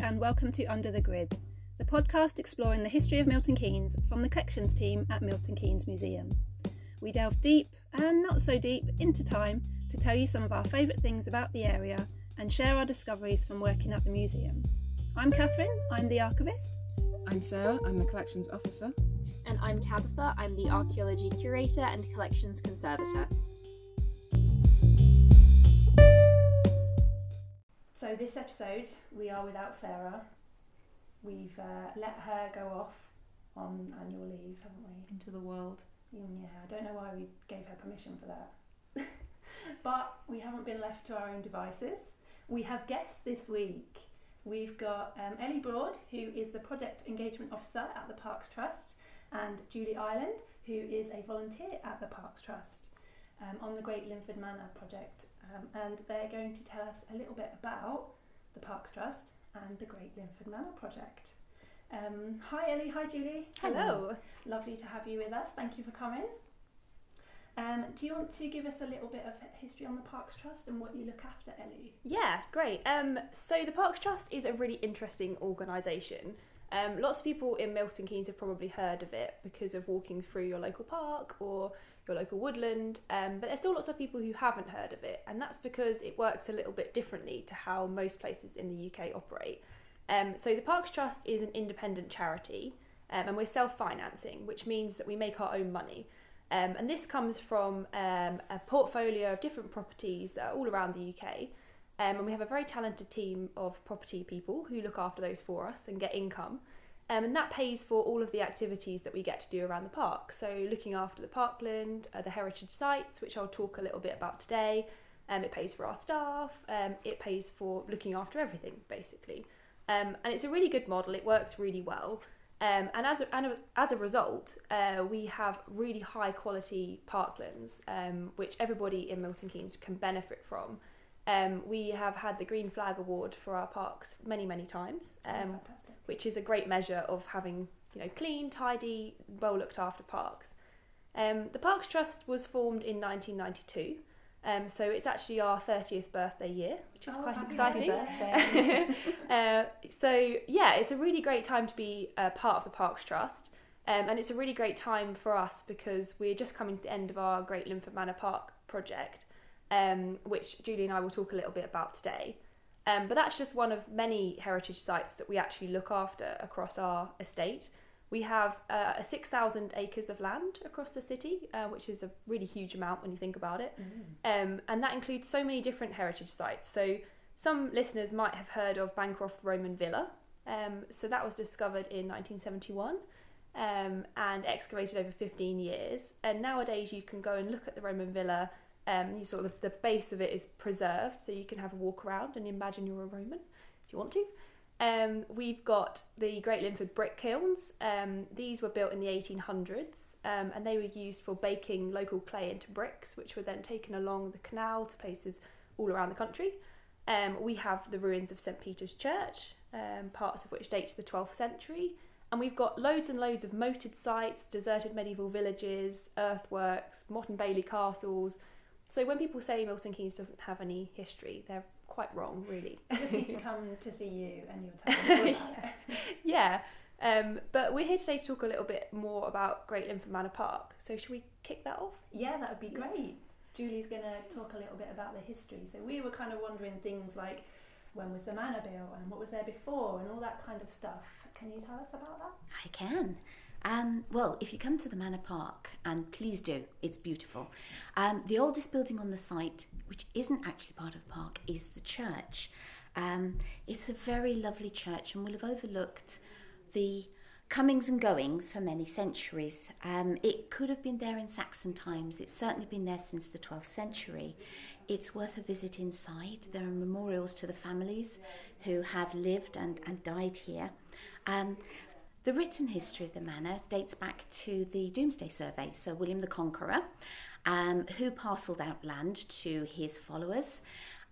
and welcome to Under the Grid, the podcast exploring the history of Milton Keynes from the collections team at Milton Keynes Museum. We delve deep and not so deep into time to tell you some of our favourite things about the area and share our discoveries from working at the museum. I'm Catherine, I'm the archivist. I'm Sarah, I'm the collections officer. And I'm Tabitha, I'm the archaeology curator and collections conservator. This episode, we are without Sarah. We've uh, let her go off on annual leave, haven't we? Into the world. Mm, Yeah, I don't know why we gave her permission for that. but we haven't been left to our own devices. We have guests this week. We've got um, Ellie Broad, who is the Project Engagement Officer at the Parks Trust, and Julie Ireland, who is a volunteer at the Parks Trust um, on the Great Linford Manor project. Um, and they're going to tell us a little bit about the Parks Trust and the Great Linford Manor project. Um, hi Ellie, hi Julie. Hello. Lovely to have you with us. Thank you for coming. Um, do you want to give us a little bit of history on the Parks Trust and what you look after, Ellie? Yeah, great. Um, so the Parks Trust is a really interesting organisation. Um, lots of people in Milton Keynes have probably heard of it because of walking through your local park or your local woodland, um, but there's still lots of people who haven't heard of it, and that's because it works a little bit differently to how most places in the UK operate. Um, so the Parks Trust is an independent charity, um, and we're self-financing, which means that we make our own money. Um, and this comes from um, a portfolio of different properties that are all around the UK. Um, and we have a very talented team of property people who look after those for us and get income. Um, and that pays for all of the activities that we get to do around the park. So, looking after the parkland, uh, the heritage sites, which I'll talk a little bit about today. Um, it pays for our staff, um, it pays for looking after everything, basically. Um, and it's a really good model, it works really well. Um, and as a, and a- as a result, uh, we have really high quality parklands, um, which everybody in Milton Keynes can benefit from. Um, we have had the Green Flag Award for our parks many, many times, um, Fantastic. which is a great measure of having you know clean, tidy, well looked after parks. Um, the Parks Trust was formed in 1992, um, so it's actually our 30th birthday year, which is Oh, quite exciting. uh, so yeah, it's a really great time to be a part of the Parks Trust, um, and it's a really great time for us because we're just coming to the end of our Great Linford Manor Park project, um, which Julie and I will talk a little bit about today. Um, but that's just one of many heritage sites that we actually look after across our estate. We have uh, a 6,000 acres of land across the city, uh, which is a really huge amount when you think about it. Um, and that includes so many different heritage sites. So some listeners might have heard of Bancroft Roman Villa. Um, so that was discovered in 1971 um, and excavated over 15 years. And nowadays you can go and look at the Roman Villa. Um, you sort of the base of it is preserved, so you can have a walk around and imagine you're a Roman if you want to. Um, we've got the Great Linford brick kilns. Um, these were built in the 1800s um, and they were used for baking local clay into bricks, which were then taken along the canal to places all around the country. Um, we have the ruins of St Peter's Church, um, parts of which date to the 12th century. And we've got loads and loads of moated sites, deserted medieval villages, earthworks, motte and bailey castles. So when people say Milton Keynes doesn't have any history, they're quite wrong, really. I just need to come to see you and you'll tell me all about yeah. Um, but we're here today to talk a little bit more about Great Linford Manor Park. So should we kick that off? Yeah, that would be great. Julie's going to talk a little bit about the history. So we were kind of wondering things like when was the manor built and what was there before and all that kind of stuff. Can you tell us about that? I can. Um, well, if you come to the Manor Park, and please do, it's beautiful. Um, the oldest building on the site, which isn't actually part of the park, is the church. Um, it's a very lovely church and will have overlooked the comings and goings for many centuries. Um, it could have been there in Saxon times, it's certainly been there since the 12th century. It's worth a visit inside. There are memorials to the families who have lived and, and died here. Um, the written history of the manor dates back to the Domesday Survey, so William the Conqueror, um, who parcelled out land to his followers.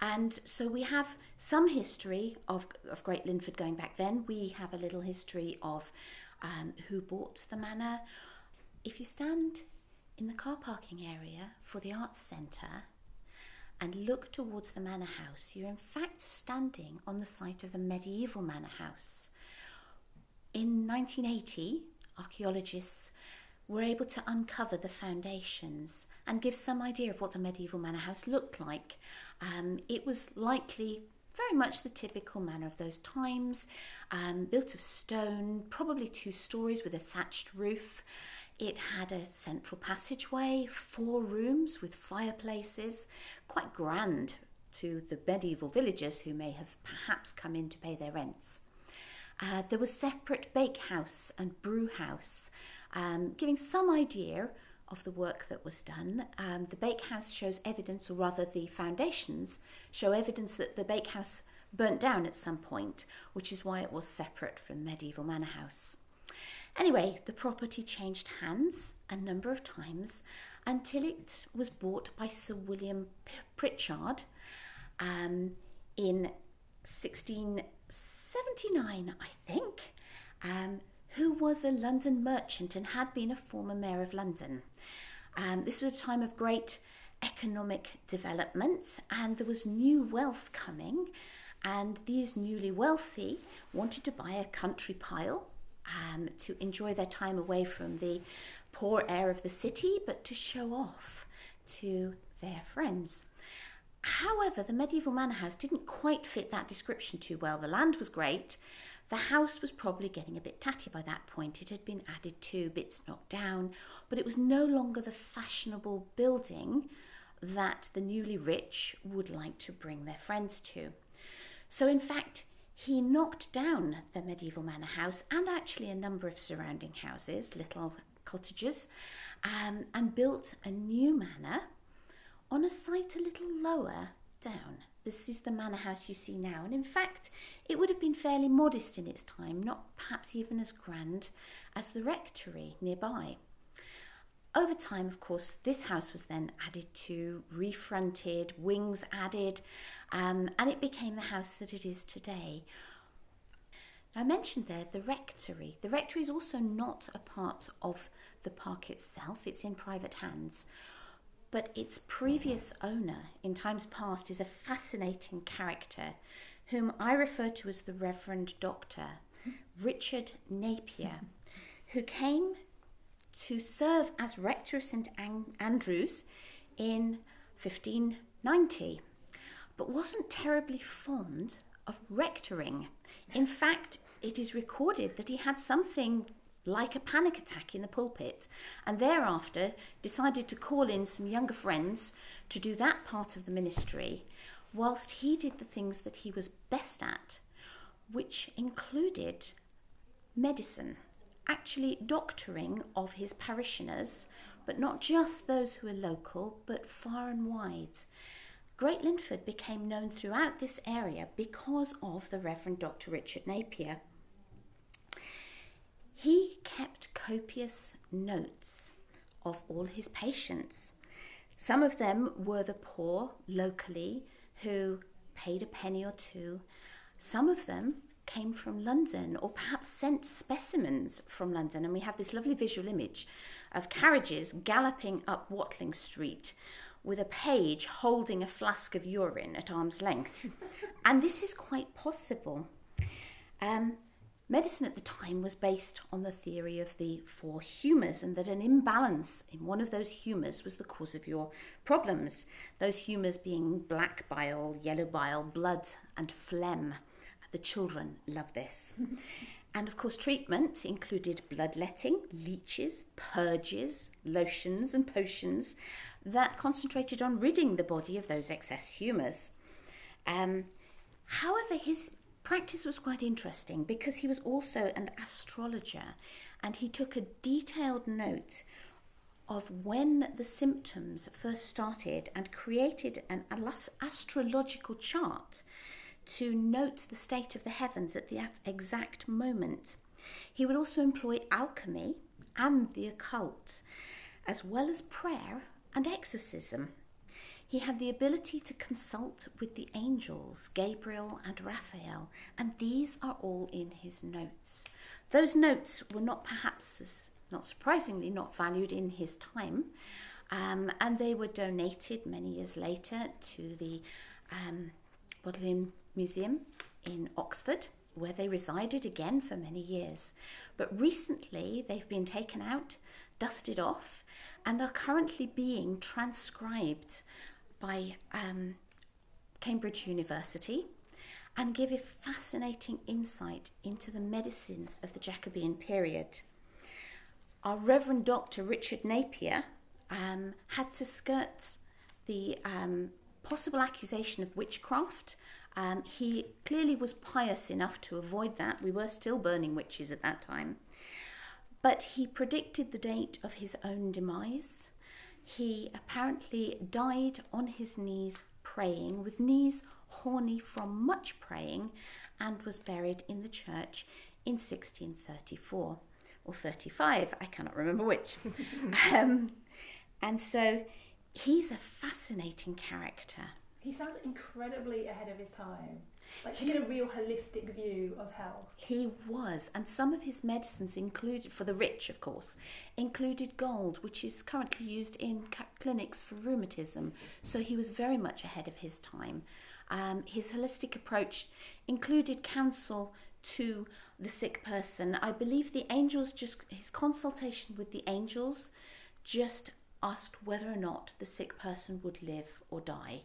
And so we have some history of, of Great Linford going back then. We have a little history of um, who bought the manor. If you stand in the car parking area for the Arts Centre and look towards the manor house, you're in fact standing on the site of the medieval manor house. In 1980, archaeologists were able to uncover the foundations and give some idea of what the medieval manor house looked like. Um, it was likely very much the typical manor of those times, um, built of stone, probably two stories with a thatched roof. It had a central passageway, four rooms with fireplaces, quite grand to the medieval villagers who may have perhaps come in to pay their rents. Uh, there was separate bakehouse and brewhouse, um, giving some idea of the work that was done. Um, the bakehouse shows evidence, or rather, the foundations show evidence that the bakehouse burnt down at some point, which is why it was separate from medieval manor house. Anyway, the property changed hands a number of times until it was bought by Sir William Pritchard um, in 1679, I think, um, who was a London merchant and had been a former mayor of London. Um, this was a time of great economic development, and there was new wealth coming. And these newly wealthy wanted to buy a country pile um, to enjoy their time away from the poor air of the city, but to show off to their friends. However, the medieval manor house didn't quite fit that description too well. The land was great. The house was probably getting a bit tatty by that point. It had been added to, bits knocked down, but it was no longer the fashionable building that the newly rich would like to bring their friends to. So, in fact, he knocked down the medieval manor house and actually a number of surrounding houses, little cottages, um, and built a new manor on a site a little lower down. This is the manor house you see now, and in fact, it would have been fairly modest in its time, not perhaps even as grand as the rectory nearby. Over time, of course, this house was then added to, refronted, wings added, um, and it became the house that it is today. I mentioned there the rectory. The rectory is also not a part of the park itself, it's in private hands. But its previous owner in times past is a fascinating character whom I refer to as the Reverend Doctor, Richard Napier, who came to serve as rector of St Andrews in 1590, but wasn't terribly fond of rectoring. In fact, it is recorded that he had something like a panic attack in the pulpit and thereafter decided to call in some younger friends to do that part of the ministry whilst he did the things that he was best at, which included medicine actually doctoring of his parishioners, but not just those who were local, but far and wide. Great Linford became known throughout this area because of the Reverend Dr. Richard Napier. He kept copious notes of all his patients. Some of them were the poor locally who paid a penny or two. Some of them came from London or perhaps sent specimens from London. And we have this lovely visual image of carriages galloping up Watling Street with a page holding a flask of urine at arm's length. and this is quite possible. Um, medicine at the time was based on the theory of the four humours and that an imbalance in one of those humours was the cause of your problems. Those humours being black bile, yellow bile, blood, and phlegm. The children love this. and of course, treatment included bloodletting, leeches, purges, lotions, and potions that concentrated on ridding the body of those excess humours. Um, however, his practice was quite interesting because he was also an astrologer and he took a detailed note of when the symptoms first started and created an astrological chart to note the state of the heavens at the exact moment. He would also employ alchemy and the occult, as well as prayer and exorcism. He had the ability to consult with the angels, Gabriel and Raphael, and these are all in his notes. Those notes were not perhaps, not surprisingly, not valued in his time, Um, and they were donated many years later to the um, Bodleian Museum in Oxford, where they resided again for many years. But recently they've been taken out, dusted off, and are currently being transcribed by um, Cambridge University and give a fascinating insight into the medicine of the Jacobean period. Our Reverend Dr. Richard Napier um, had to skirt the um, possible accusation of witchcraft. Um, he clearly was pious enough to avoid that. We were still burning witches at that time. But he predicted the date of his own demise. He apparently died on his knees praying, with knees horny from much praying, and was buried in the church in 1634 or 35, I cannot remember which. um, and so he's a fascinating character. He sounds incredibly ahead of his time. Like he had a real holistic view of health. He was, and some of his medicines included, for the rich, of course, included gold, which is currently used in clinics for rheumatism. So he was very much ahead of his time. Um, his holistic approach included counsel to the sick person. I believe the angels just, his consultation with the angels just asked whether or not the sick person would live or die.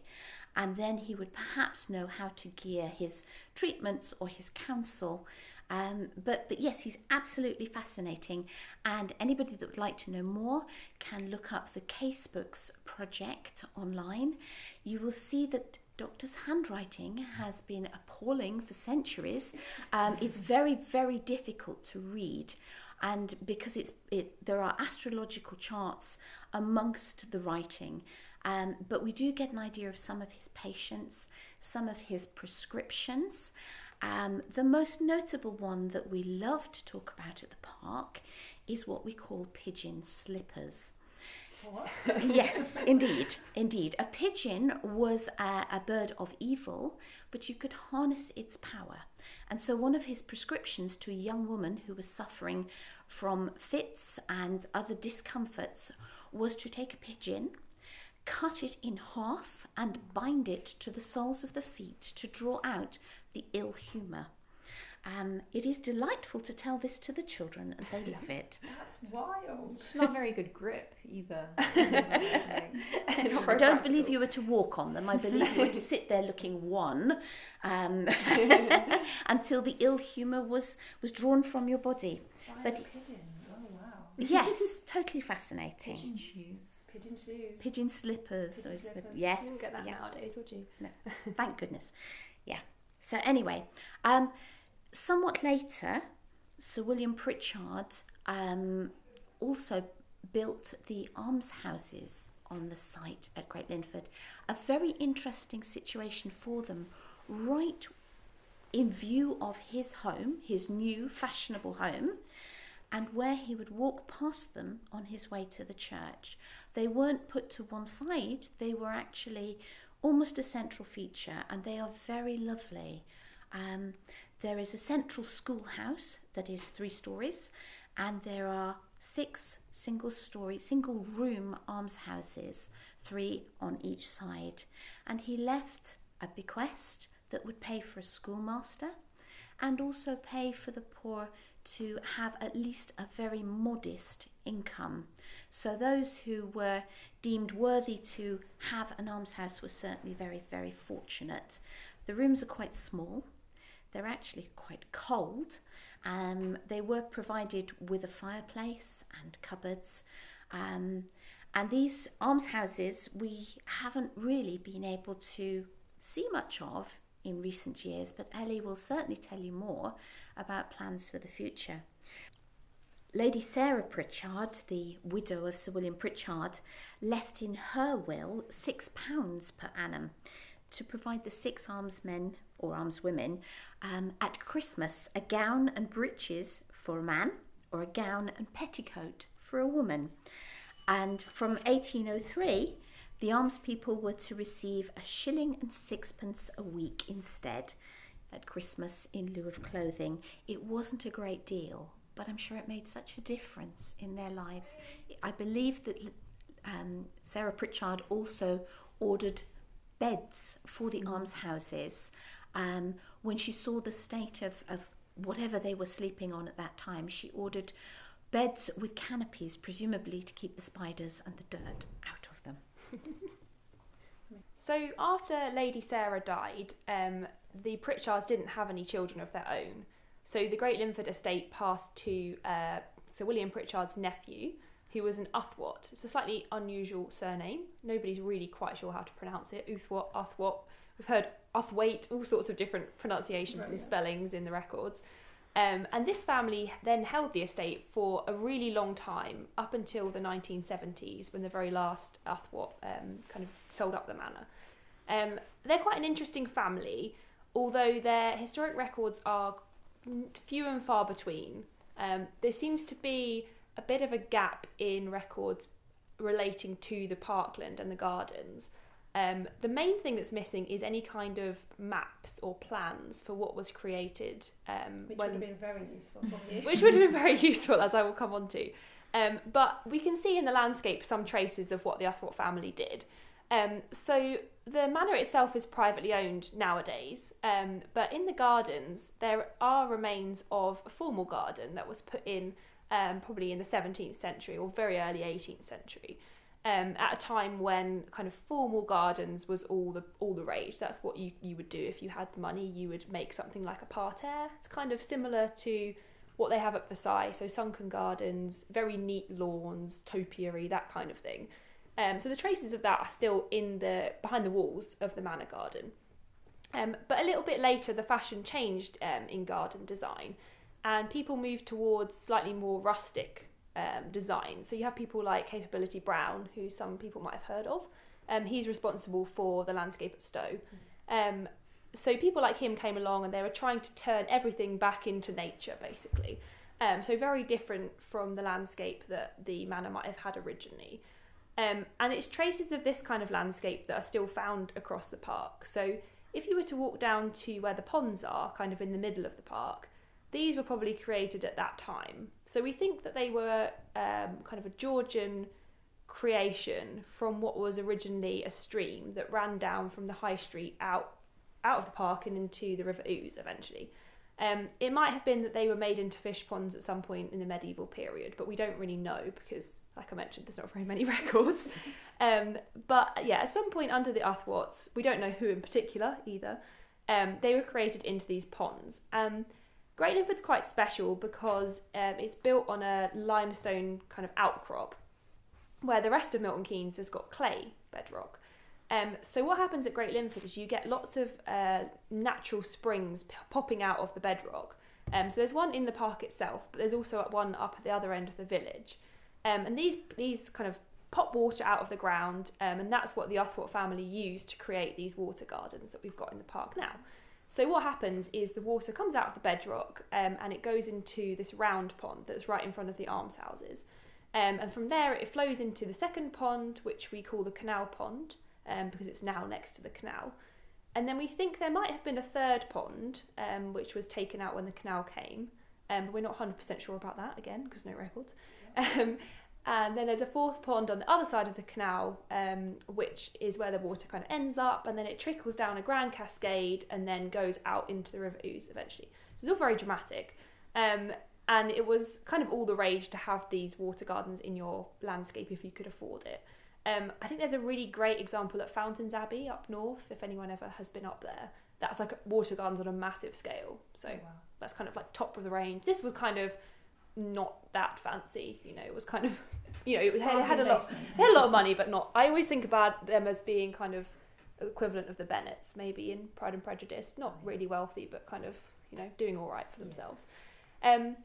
And then he would perhaps know how to gear his treatments or his counsel. Um, but, but yes, he's absolutely fascinating. And anybody that would like to know more can look up the Casebooks project online. You will see that Doctor's handwriting has been appalling for centuries. Um, it's very, very difficult to read, and because it's it, there are astrological charts amongst the writing. Um, but we do get an idea of some of his patients, some of his prescriptions. Um, the most notable one that we love to talk about at the park is what we call pigeon slippers. yes, indeed, indeed. A pigeon was a, a, bird of evil, but you could harness its power. And so, one of his prescriptions to a young woman who was suffering from fits and other discomforts was to take a pigeon, cut it in half, and bind it to the soles of the feet to draw out the ill humour. Um, it is delightful to tell this to the children, and they love it. That's wild. It's not very good grip either. I don't believe you were to walk on them. I believe you were to sit there looking one um, until the ill humour was, was drawn from your body. but pigeon. Oh wow. Yes, totally fascinating. Pigeon shoes. Pigeon shoes. Pigeon slippers. Pigeon slippers. Yes. You wouldn't get that yeah. nowadays, would you? No. Thank goodness. Yeah. So anyway, um, somewhat later, Sir William Pritchard um, also built the almshouses on the site at Great Linford. A very interesting situation for them, right in view of his home, his new fashionable home, and where he would walk past them on his way to the church. They weren't put to one side, they were actually almost a central feature, and they are very lovely. Um, there is a central schoolhouse that is three stories, and there are six single story, single room almshouses, three on each side. And he left a bequest that would pay for a schoolmaster and also pay for the poor to have at least a very modest income. So those who were deemed worthy to have an almshouse were certainly very, very fortunate. The rooms are quite small, they're actually quite cold. Um, they were provided with a fireplace and cupboards. Um, and these almshouses we haven't really been able to see much of in recent years, but Ellie will certainly tell you more about plans for the future. Lady Sarah Pritchard, the widow of Sir William Pritchard, left in her will £6 per annum to provide the six alms men or almswomen um, at Christmas a gown and breeches for a man or a gown and petticoat for a woman. And from 1803, the almspeople were to receive a shilling and sixpence a week instead at Christmas in lieu of clothing. It wasn't a great deal, but I'm sure it made such a difference in their lives. I believe that um, Sarah Pritchard also ordered beds for the almshouses um, when she saw the state of, of whatever they were sleeping on at that time. She ordered beds with canopies, presumably to keep the spiders and the dirt out. So after Lady Sarah died, um, the Pritchards didn't have any children of their own. So the Great Linford estate passed to uh, Sir William Pritchard's nephew, who was an Uthwat. It's a slightly unusual surname. Nobody's really quite sure how to pronounce it. Uthwat, Uthwat. We've heard Uthwaite, all sorts of different pronunciations Right, and yeah. spellings in the records. Um, and this family then held the estate for a really long time, up until the 1970s, when the very last Uthwat um, kind of sold up the manor. Um, they're quite an interesting family, although their historic records are few and far between. Um, there seems to be a bit of a gap in records relating to the parkland and the gardens. Um, the main thing that's missing is any kind of maps or plans for what was created um, Which when would have been very useful for you. which would have been very useful, as I will come on to. Um, but we can see in the landscape some traces of what the Uthwat family did. Um, so the manor itself is privately owned nowadays, um, but in the gardens there are remains of a formal garden that was put in um, probably in the 17th century or very early 18th century. Um, at a time when kind of formal gardens was all the all the rage. That's what you, you would do if you had the money. You would make something like a parterre. It's kind of similar to what they have at Versailles. So sunken gardens, very neat lawns, topiary, that kind of thing. Um, so the traces of that are still in the behind the walls of the manor garden. Um, but a little bit later, the fashion changed um, in garden design, and people moved towards slightly more rustic um, design. So you have people like Capability Brown, who some people might have heard of. Um, he's responsible for the landscape at Stowe. Um, so people like him came along and they were trying to turn everything back into nature, basically. Um, so very different from the landscape that the manor might have had originally. Um, and it's traces of this kind of landscape that are still found across the park. So if you were to walk down to where the ponds are, kind of in the middle of the park, these were probably created at that time. So we think that they were um, kind of a Georgian creation from what was originally a stream that ran down from the high street out out of the park and into the River Ouse eventually. Um, it might have been that they were made into fish ponds at some point in the medieval period, but we don't really know because, like I mentioned, there's not very many records. Um, but yeah, at some point under the Uthwats, we don't know who in particular either, um, they were created into these ponds. Um, Great Linford's quite special because um, it's built on a limestone kind of outcrop, where the rest of Milton Keynes has got clay bedrock. Um, so what happens at Great Linford is you get lots of uh, natural springs p- popping out of the bedrock. Um, so there's one in the park itself, but there's also one up at the other end of the village. Um, and these these kind of pop water out of the ground, um, and that's what the Uthwat family used to create these water gardens that we've got in the park now. So what happens is the water comes out of the bedrock um, and it goes into this round pond that's right in front of the almshouses. Um, and from there it flows into the second pond, which we call the canal pond, um, because it's now next to the canal. And then we think there might have been a third pond, um, which was taken out when the canal came, um, but we're not 100% sure about that again, because no records. Um, and then there's a fourth pond on the other side of the canal, um, which is where the water kind of ends up, and then it trickles down a grand cascade and then goes out into the River Ouse eventually. So it's all very dramatic. Um, and it was kind of all the rage to have these water gardens in your landscape if you could afford it. Um, I think there's a really great example at Fountains Abbey up north, if anyone ever has been up there. That's like water gardens on a massive scale. So that's kind of like top of the range. This was kind of not that fancy, you know. It was kind of, you know, it had, it had a lot. They had a lot of money, but not. I always think about them as being kind of equivalent of the Bennets, maybe in Pride and Prejudice. Not really wealthy, but kind of, you know, doing all right for themselves. Um,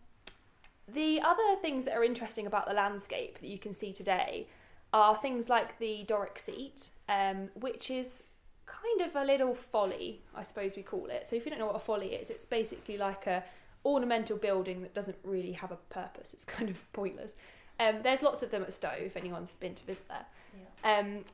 the other things that are interesting about the landscape that you can see today are things like the Doric seat, um, which is kind of a little folly, I suppose we call it. So if you don't know what a folly is, it's basically like a ornamental building that doesn't really have a purpose. It's kind of pointless. Um, there's lots of them at Stowe if anyone's been to visit there. Um,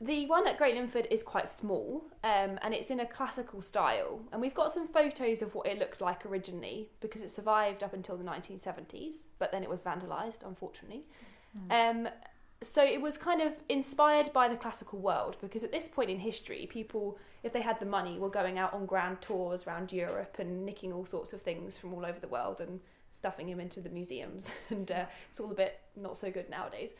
the one at Great Linford is quite small um, and it's in a classical style. And we've got some photos of what it looked like originally because it survived up until the 1970s, but then it was vandalised, unfortunately. Um, so it was kind of inspired by the classical world because at this point in history, people, if they had the money, were going out on grand tours around Europe and nicking all sorts of things from all over the world and stuffing them into the museums. And uh, it's all a bit not so good nowadays.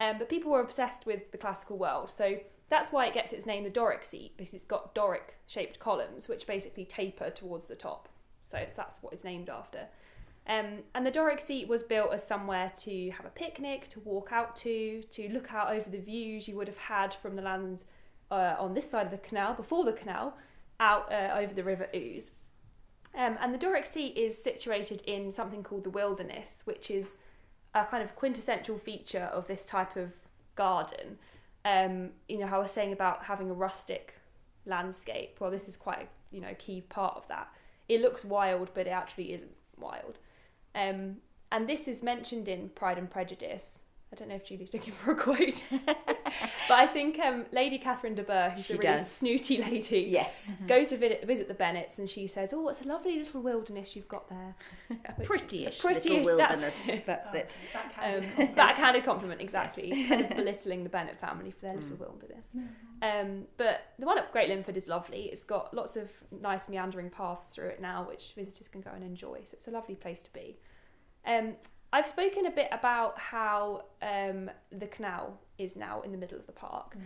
Um, but people were obsessed with the classical world. So that's why it gets its name, the Doric seat, because it's got Doric shaped columns, which basically taper towards the top. So that's what it's named after. Um, and the Doric seat was built as somewhere to have a picnic, to walk out to, to look out over the views you would have had from the lands uh, on this side of the canal, before the canal, out uh, over the River Ouse. Um, and the Doric seat is situated in something called the wilderness, which is a kind of quintessential feature of this type of garden. Um, you know how I was saying about having a rustic landscape. Well, this is quite a you know key part of that. It looks wild, but it actually isn't wild. Um, and this is mentioned in Pride and Prejudice. I don't know if Julie's looking for a quote, but I think um, Lady Catherine de Bourgh, who's She a really does. snooty lady, Yes. goes to visit, visit the Bennets and she says, "Oh, it's a lovely little wilderness you've got there." Which- Prettyish, prettyish, little that's- wilderness. That's, Oh, it. Backhanded um, compliment. backhanded compliment, exactly. kind of belittling the Bennet family for their little Mm. wilderness. Um, but the one at Great Linford is lovely. It's got lots of nice meandering paths through it now, which visitors can go and enjoy. So it's a lovely place to be. Um, I've spoken a bit about how um, the canal is now in the middle of the park.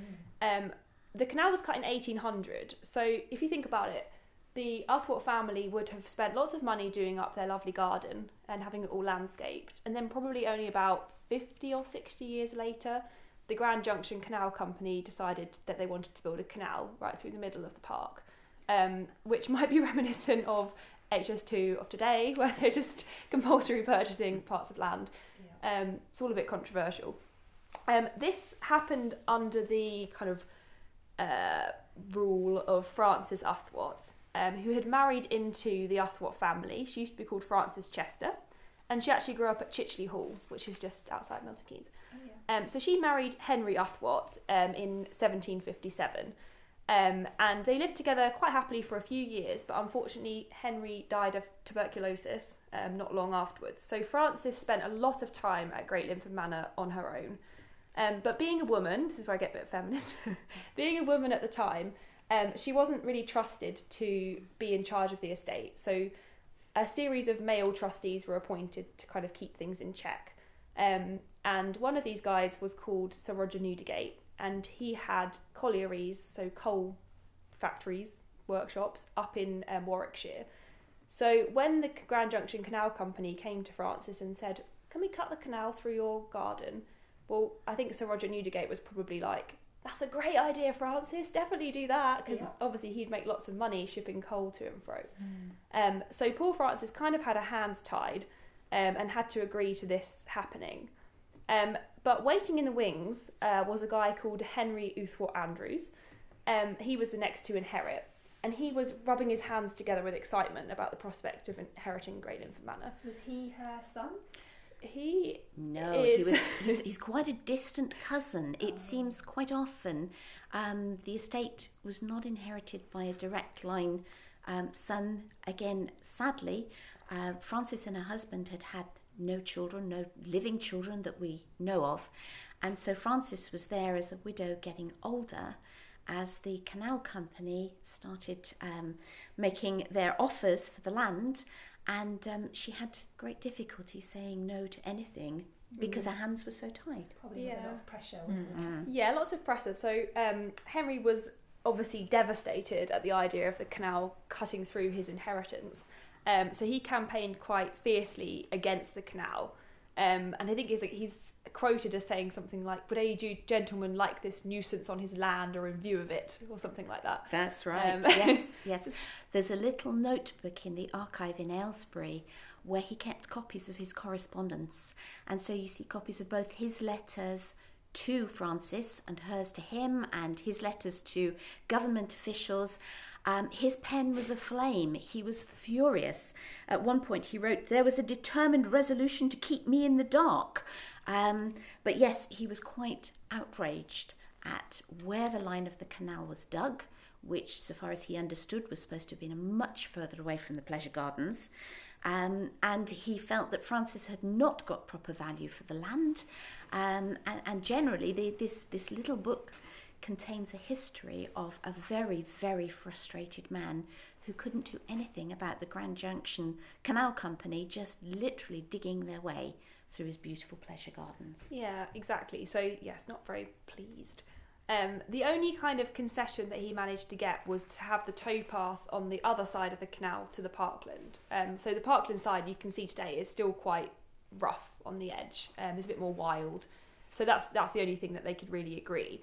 Um, the canal was cut in 1800, so if you think about it, the Uthwart family would have spent lots of money doing up their lovely garden and having it all landscaped, and then probably only about 50 or 60 years later, the Grand Junction Canal Company decided that they wanted to build a canal right through the middle of the park, um, which might be reminiscent of HS2 of today, where they're just compulsory purchasing parts of land. Yeah. Um, it's all a bit controversial. Um, this happened under the kind of uh, rule of Frances Uthwart, um, who had married into the Uthwart family. She used to be called Frances Chester, and she actually grew up at Chicheley Hall, which is just outside Milton Keynes. Oh, yeah. Um, so she married Henry Uthwart um, in 1757. Um, and they lived together quite happily for a few years, but unfortunately, Henry died of tuberculosis um, not long afterwards. So Frances spent a lot of time at Great Linford Manor on her own. Um, but being a woman, this is where I get a bit feminist, being a woman at the time, um, she wasn't really trusted to be in charge of the estate. So a series of male trustees were appointed to kind of keep things in check. Um, and one of these guys was called Sir Roger Newdigate, and he had collieries, so coal factories, workshops up in um, Warwickshire. So when the Grand Junction Canal Company came to Frances and said, "Can we cut the canal through your garden?" Well, I think Sir Roger Newdigate was probably like, "That's a great idea, Frances. Definitely do that," because Yeah. obviously he'd make lots of money shipping coal to and fro. Um, so poor Frances kind of had her hands tied um, and had to agree to this happening. Um, but waiting in the wings uh, was a guy called Henry Uthwart Andrews. Um, he was the next to inherit, and he was rubbing his hands together with excitement about the prospect of inheriting Great Linford Manor. Was he her son? He No, is- he was. He's, he's quite a distant cousin. It seems quite often um, the estate was not inherited by a direct line um, son. Again, sadly, uh, Frances and her husband had had no children, no living children that we know of, and so Frances was there as a widow, getting older. As the canal company started um, making their offers for the land, and um, she had great difficulty saying no to anything because her hands were so tied. Probably with a lot of pressure, wasn't it? Yeah, lots of pressure. So um, Henry was obviously devastated at the idea of the canal cutting through his inheritance. Um, so he campaigned quite fiercely against the canal. Um, and I think he's, he's quoted as saying something like, Would any gentleman like this nuisance on his land or in view of it? Or something like that. That's right. Um, yes, yes. There's a little notebook in the archive in Aylesbury where he kept copies of his correspondence. And so you see copies of both his letters to Frances and hers to him, and his letters to government officials. Um, his pen was aflame. He was furious. At one point, he wrote, There was a determined resolution to keep me in the dark. Um, but yes, he was quite outraged at where the line of the canal was dug, which, so far as he understood, was supposed to have been much further away from the pleasure gardens. Um, and he felt that Frances had not got proper value for the land. Um, and, and generally, the, this, this little book contains a history of a very, very frustrated man who couldn't do anything about the Grand Junction Canal Company just literally digging their way through his beautiful pleasure gardens. Yeah, exactly. So, yes, not very pleased. Um, the only kind of concession that he managed to get was to have the towpath on the other side of the canal to the parkland. Um, so the parkland side you can see today is still quite rough on the edge. Um, it's a bit more wild. So that's that's the only thing that they could really agree.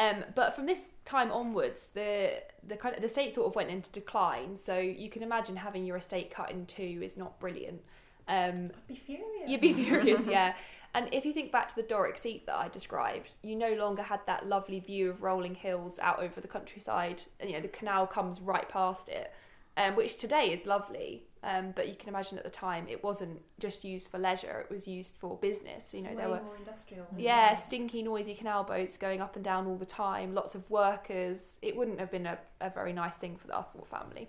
Um, but from this time onwards, the the kind of the state sort of went into decline. So you can imagine having your estate cut in two is not brilliant. Um, I'd be furious. You'd be furious, yeah. And if you think back to the Doric seat that I described, you no longer had that lovely view of rolling hills out over the countryside. And, you know, the canal comes right past it, um, which today is lovely. Um, but you can imagine at the time it wasn't just used for leisure; it was used for business. You know, there were more industrial. yeah, it? stinky, noisy canal boats going up and down all the time, lots of workers. It wouldn't have been a, a very nice thing for the Arthur family.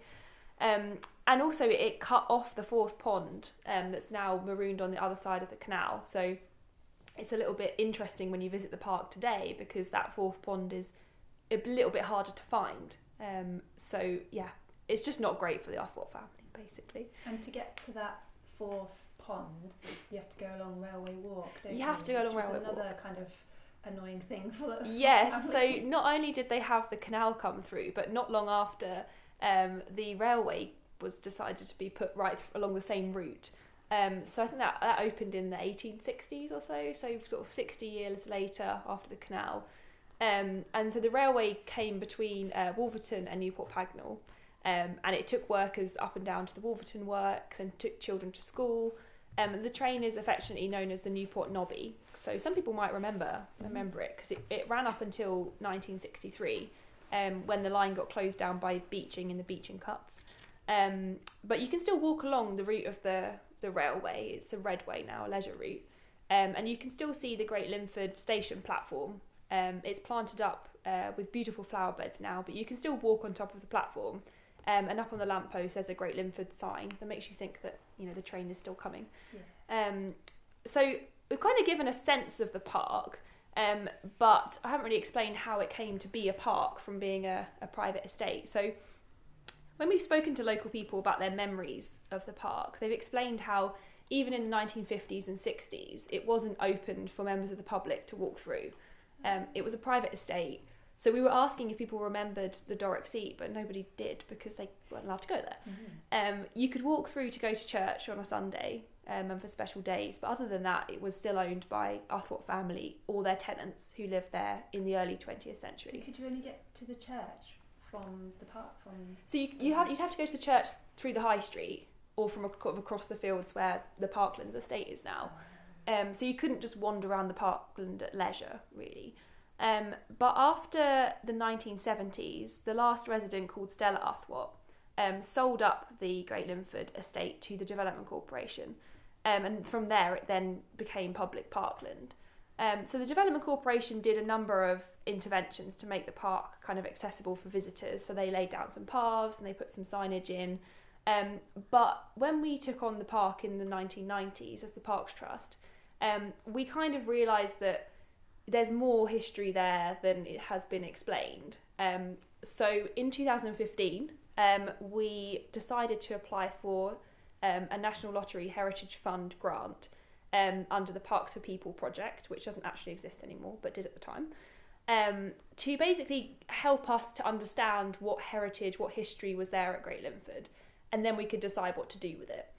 Um, and also, it cut off the fourth pond um, that's now marooned on the other side of the canal. So it's a little bit interesting when you visit the park today because that fourth pond is a little bit harder to find. Um, so, yeah, it's just not great for the Arthur family, basically. And to get to that fourth pond, you have to go along Railway Walk, don't you? You have to go along Railway is Railway another kind of annoying thing for the Yes, so not only did they have the canal come through, but not long after, um, the railway was decided to be put right along the same route. Um, so I think that, that opened in the 1860s or so, so sort of 60 years later after the canal. Um, and so the railway came between uh, Wolverton and Newport Pagnell, um, and it took workers up and down to the Wolverton works and took children to school. Um, and the train is affectionately known as the Newport Nobby. So some people might remember remember it because it, it ran up until 1963, um, when the line got closed down by Beeching in the Beeching cuts. Um, but you can still walk along the route of the the railway. It's a redway now, a leisure route, um, and you can still see the Great Linford station platform. Um, it's planted up uh, with beautiful flower beds now, but you can still walk on top of the platform. Um, and up on the lamppost, there's a Great Linford sign that makes you think that you know the train is still coming. Um, so we've kind of given a sense of the park, um, but I haven't really explained how it came to be a park from being a, a private estate. So when we've spoken to local people about their memories of the park, they've explained how even in the 1950s and 60s, it wasn't opened for members of the public to walk through. Um, it was a private estate. So we were asking if people remembered the Doric seat, but nobody did because they weren't allowed to go there. Um, you could walk through to go to church on a Sunday um, and for special days, but other than that, it was still owned by Arthwart family or their tenants who lived there in the early 20th century. So could you only get to the church from the park? From So you, you have, you'd have to go to the church through the high street or from across the fields where the Parklands estate is now. Um, so you couldn't just wander around the parkland at leisure, really. Um, but after the 1970s, the last resident called Stella Arthwart um, sold up the Great Linford estate to the Development Corporation. Um, and from there, it then became public parkland. Um, so the Development Corporation did a number of interventions to make the park kind of accessible for visitors. So they laid down some paths and they put some signage in. Um, but when we took on the park in the 1990s as the Parks Trust, um, we kind of realised that there's more history there than it has been explained. Um, so in 2015, um, we decided to apply for um, a National Lottery Heritage Fund grant um, under the Parks for People project, which doesn't actually exist anymore, but did at the time, um, to basically help us to understand what heritage, what history was there at Great Linford, and then we could decide what to do with it.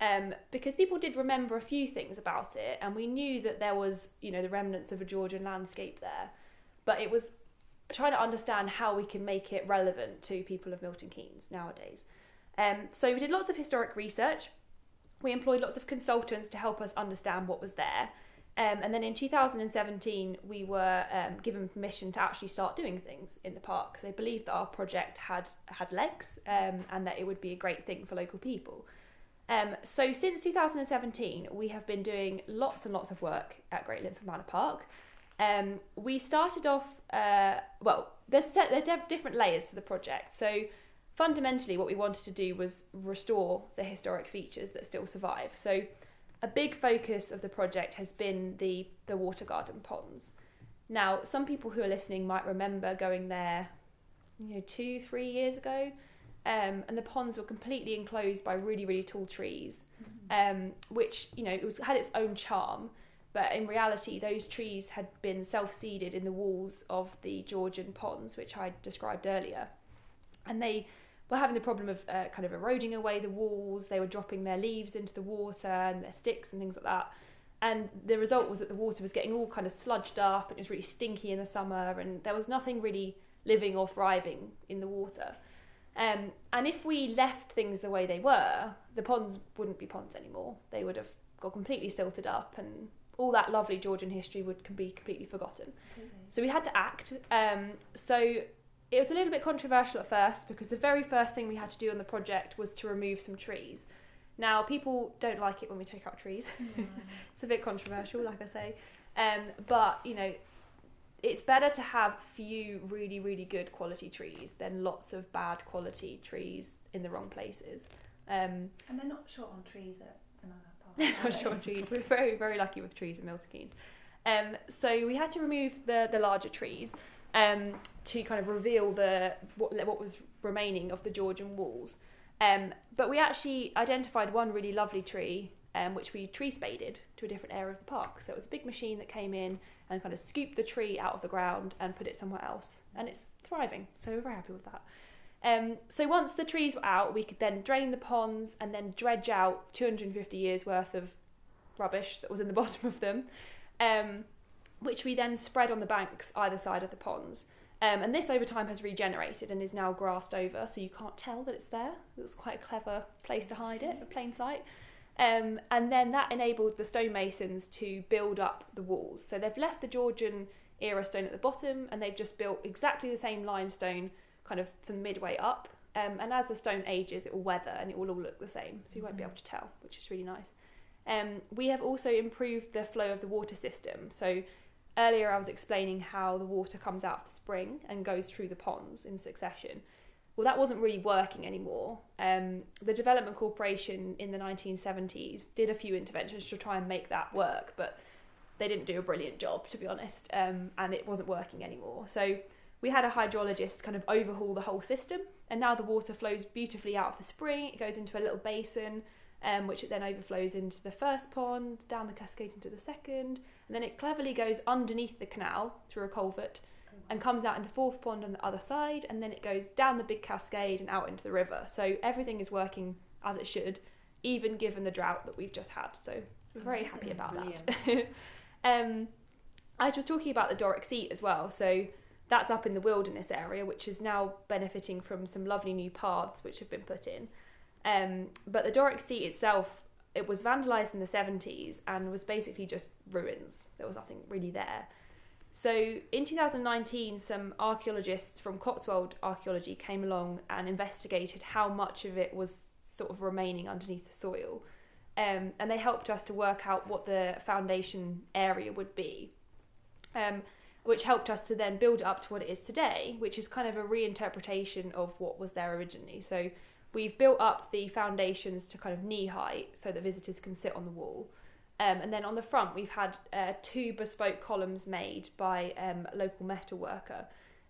Um, because people did remember a few things about it, and we knew that there was, you know, the remnants of a Georgian landscape there, but it was trying to understand how we can make it relevant to people of Milton Keynes nowadays. Um, so we did lots of historic research. We employed lots of consultants to help us understand what was there. Um, and then in 2017, we were um, given permission to actually start doing things in the park because they believed that our project had had legs um, and that it would be a great thing for local people. Um, so since 2017, we have been doing lots and lots of work at Great Linford Manor Park. Um, we started off, uh, well, there's, set, there's different layers to the project. So fundamentally, what we wanted to do was restore the historic features that still survive. So, a big focus of the project has been the the water garden ponds. Now, some people who are listening might remember going there, you know, two, three years ago, um, and the ponds were completely enclosed by really, really tall trees, um, which you know it was had its own charm, but in reality, those trees had been self-seeded in the walls of the Georgian ponds, which I described earlier, and they were having the problem of uh, kind of eroding away the walls. They were dropping their leaves into the water and their sticks and things like that. And the result was that the water was getting all kind of sludged up and it was really stinky in the summer, and there was nothing really living or thriving in the water. Um, and if we left things the way they were, the ponds wouldn't be ponds anymore. They would have got completely silted up, and all that lovely Georgian history would can be completely forgotten. So we had to act. Um, so it was a little bit controversial at first because the very first thing we had to do on the project was to remove some trees. Now, people don't like it when we take out trees. it's a bit controversial, like I say. Um, but, you know, it's better to have few really, really good quality trees than lots of bad quality trees in the wrong places. Um, And they're not short on trees at another park. they're not they? short trees. We're very, very lucky with trees in Milton Keynes. Um, so we had to remove the, the larger trees um, to kind of reveal the what, what was remaining of the Georgian walls. Um, but we actually identified one really lovely tree, um, which we tree spaded to a different area of the park. So it was a big machine that came in and kind of scoop the tree out of the ground and put it somewhere else, and it's thriving. So we're very happy with that. Um, so once the trees were out, we could then drain the ponds and then dredge out 250 years worth of rubbish that was in the bottom of them, um, which we then spread on the banks either side of the ponds. Um, and this over time has regenerated and is now grassed over, so you can't tell that it's there. It was quite a clever place to hide it, a plain sight. Um, and then that enabled the stonemasons to build up the walls. So they've left the Georgian era stone at the bottom and they've just built exactly the same limestone kind of from midway up. Um, and as the stone ages, it will weather and it will all look the same, so you won't be able to tell, which is really nice. Um, we have also improved the flow of the water system. So earlier I was explaining how the water comes out of the spring and goes through the ponds in succession. Well, that wasn't really working anymore. Um, the Development Corporation in the 1970s did a few interventions to try and make that work, but they didn't do a brilliant job, to be honest, um, and it wasn't working anymore. So we had a hydrologist kind of overhaul the whole system, and now the water flows beautifully out of the spring. It goes into a little basin, um, which it then overflows into the first pond, down the cascade into the second, and then it cleverly goes underneath the canal through a culvert and comes out in the fourth pond on the other side, and then it goes down the big cascade and out into the river. So everything is working as it should, even given the drought that we've just had. So we're very happy about that. um, I was talking about the Doric seat as well. So that's up in the wilderness area, which is now benefiting from some lovely new paths which have been put in. Um, but the Doric seat itself, it was vandalised in the 70s and was basically just ruins. There was nothing really there. So in 2019, some archaeologists from Cotswold Archaeology came along and investigated how much of it was sort of remaining underneath the soil. Um, and they helped us to work out what the foundation area would be, um, which helped us to then build up to what it is today, which is kind of a reinterpretation of what was there originally. So we've built up the foundations to kind of knee height so that visitors can sit on the wall. Um, and then on the front, we've had uh, two bespoke columns made by um, a local metal worker,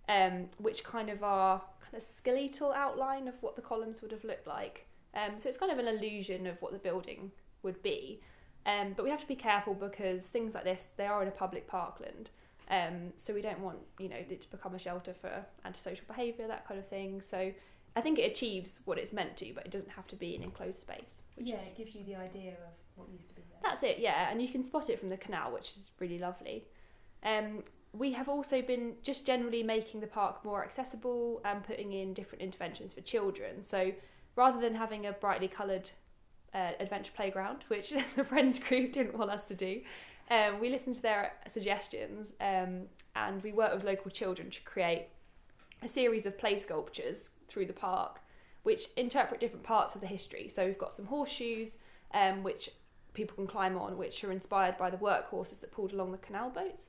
um, which kind of are kind of skeletal outline of what the columns would have looked like. Um, so it's kind of an illusion of what the building would be. Um, but we have to be careful because things like this, they are in a public parkland. Um, so we don't want, you know, it to become a shelter for antisocial behaviour, that kind of thing. So I think it achieves what it's meant to, but it doesn't have to be an enclosed space. Which yeah, is it gives you the idea of what used to be there. that's it, yeah, and you can spot it from the canal, which is really lovely. Um, we have also been just generally making the park more accessible and putting in different interventions for children. So rather than having a brightly coloured uh, adventure playground, which the friends group didn't want us to do, um, we listened to their suggestions um, and we worked with local children to create a series of play sculptures through the park, which interpret different parts of the history. So we've got some horseshoes, um, which people can climb on, which are inspired by the workhorses that pulled along the canal boats.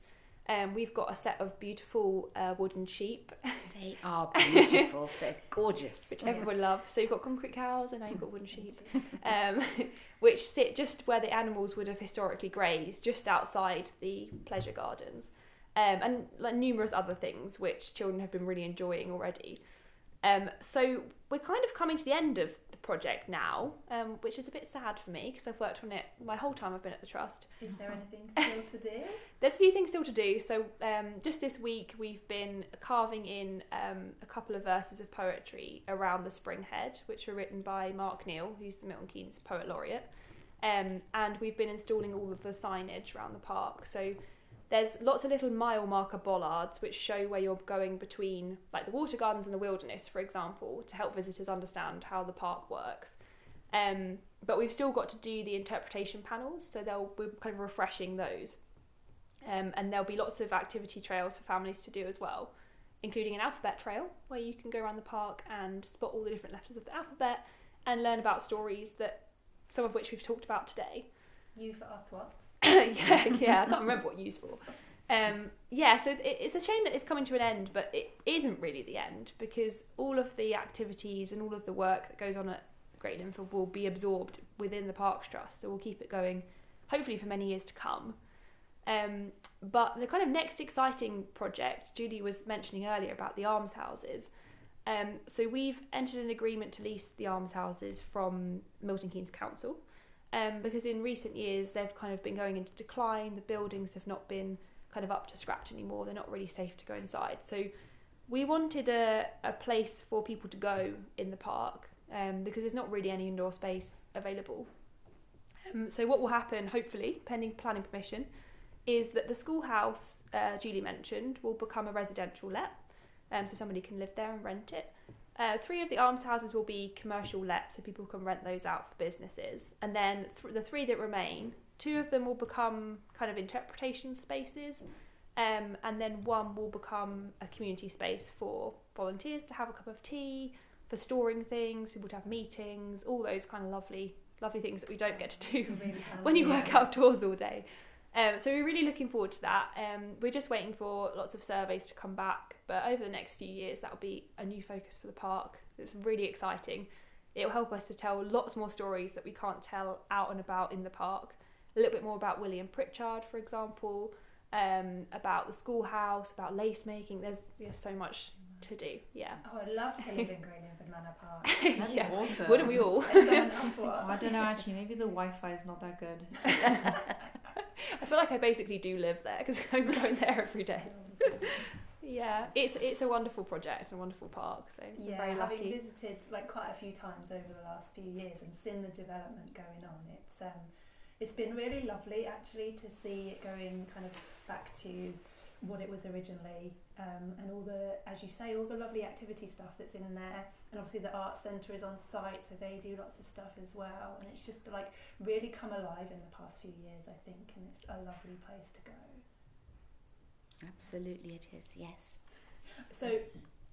Um, we've got a set of beautiful uh, wooden sheep, They are beautiful. They're gorgeous. which everyone loves. So you've got concrete cows, and now you've got wooden sheep, um, which sit just where the animals would have historically grazed, just outside the pleasure gardens, um, and like numerous other things which children have been really enjoying already. Um, so we're kind of coming to the end of the project now, um, which is a bit sad for me because I've worked on it my whole time I've been at the trust. Is there anything still to do? There's a few things still to do. So um, just this week we've been carving in um, a couple of verses of poetry around the Spring Head, which were written by Mark Neal, who's the Milton Keynes Poet Laureate. Um, and we've been installing all of the signage around the park. So there's lots of little mile marker bollards which show where you're going between like the water gardens and the wilderness, for example, to help visitors understand how the park works. Um, but we've still got to do the interpretation panels, so they'll we're kind of refreshing those. Um, and there'll be lots of activity trails for families to do as well, including an alphabet trail where you can go around the park and spot all the different letters of the alphabet and learn about stories that some of which we've talked about today. You for Athwart. yeah, yeah, I can't remember what used for. Um, yeah, so it, it's a shame that it's coming to an end, but it isn't really the end because all of the activities and all of the work that goes on at Great Linford will be absorbed within the Parks Trust, so we'll keep it going, hopefully for many years to come. Um, but the kind of next exciting project Julie was mentioning earlier about the almshouses. Um, so we've entered an agreement to lease the almshouses from Milton Keynes Council um, because in recent years they've kind of been going into decline. The buildings have not been kind of up to scratch anymore. They're not really safe to go inside. So we wanted a, a place for people to go in the park um, because there's not really any indoor space available. Um, so what will happen, hopefully, pending planning permission, is that the schoolhouse uh, Julie mentioned will become a residential let, um, so somebody can live there and rent it. Uh, three of the almshouses will be commercial let, so people can rent those out for businesses. And then th- the three that remain, two of them will become kind of interpretation spaces, um, and then one will become a community space for volunteers to have a cup of tea, for storing things, people to have meetings, all those kind of lovely, lovely things that we don't get to do Really when you work outdoors all day. Um, so we're really looking forward to that. Um, we're just waiting for lots of surveys to come back, but over the next few years, that'll be a new focus for the park. It's really exciting. It'll help us to tell lots more stories that we can't tell out and about in the park. A little bit more about William Prichard, for example, um, about the schoolhouse, about lace making. There's, there's so much to do. Yeah. Oh, I'd love to live in Great Linford Manor Park. That'd yeah. be awesome. Wouldn't we all? And go on Oh, I don't know actually. Maybe the Wi-Fi is not that good. I feel like I basically do live there because I'm going there every day. Yeah, it's it's a wonderful project, a wonderful park. So Yeah, very having lucky. visited like quite a few times over the last few years and seen the development going on, it's um, it's been really lovely actually to see it going kind of back to what it was originally, um, and all the, as you say, all the lovely activity stuff that's in there, and obviously the art centre is on site, so they do lots of stuff as well, and it's just like really come alive in the past few years, I think, and it's a lovely place to go. Absolutely, it is. Yes. So,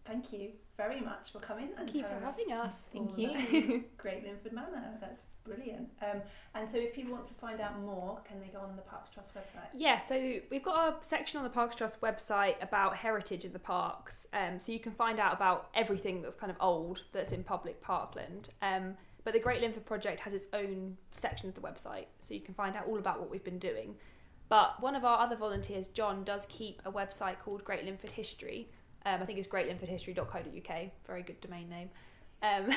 thank you very much for coming and Thank you for having us. Thank you. Great Linford Manor. That's brilliant. Um, and so, if people want to find out more, can they go on the Parks Trust website? Yeah, so we've got a section on the Parks Trust website about heritage of the parks. Um, so you can find out about everything that's kind of old that's in public parkland. Um, but the Great Linford Project has its own section of the website, so you can find out all about what we've been doing. But one of our other volunteers, John, does keep a website called Great Linford History. Um, I think it's greatlinfordhistory.co.uk, very good domain name. Um,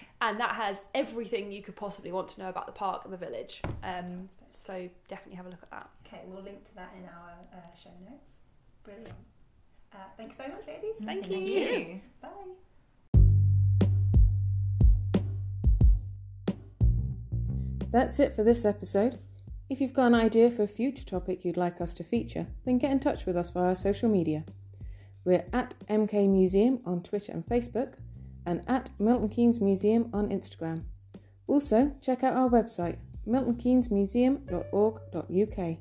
and that has everything you could possibly want to know about the park and the village. Um, so definitely have a look at that. Okay, we'll link to that in our uh, show notes. Brilliant. Uh, thanks very much, ladies. Thank Thank you. you. Bye. That's it for this episode. If you've got an idea for a future topic you'd like us to feature, then get in touch with us via social media. We're at MK Museum on Twitter and Facebook, and at Milton Keynes Museum on Instagram. Also, check out our website, miltonkeynesmuseum.org.uk.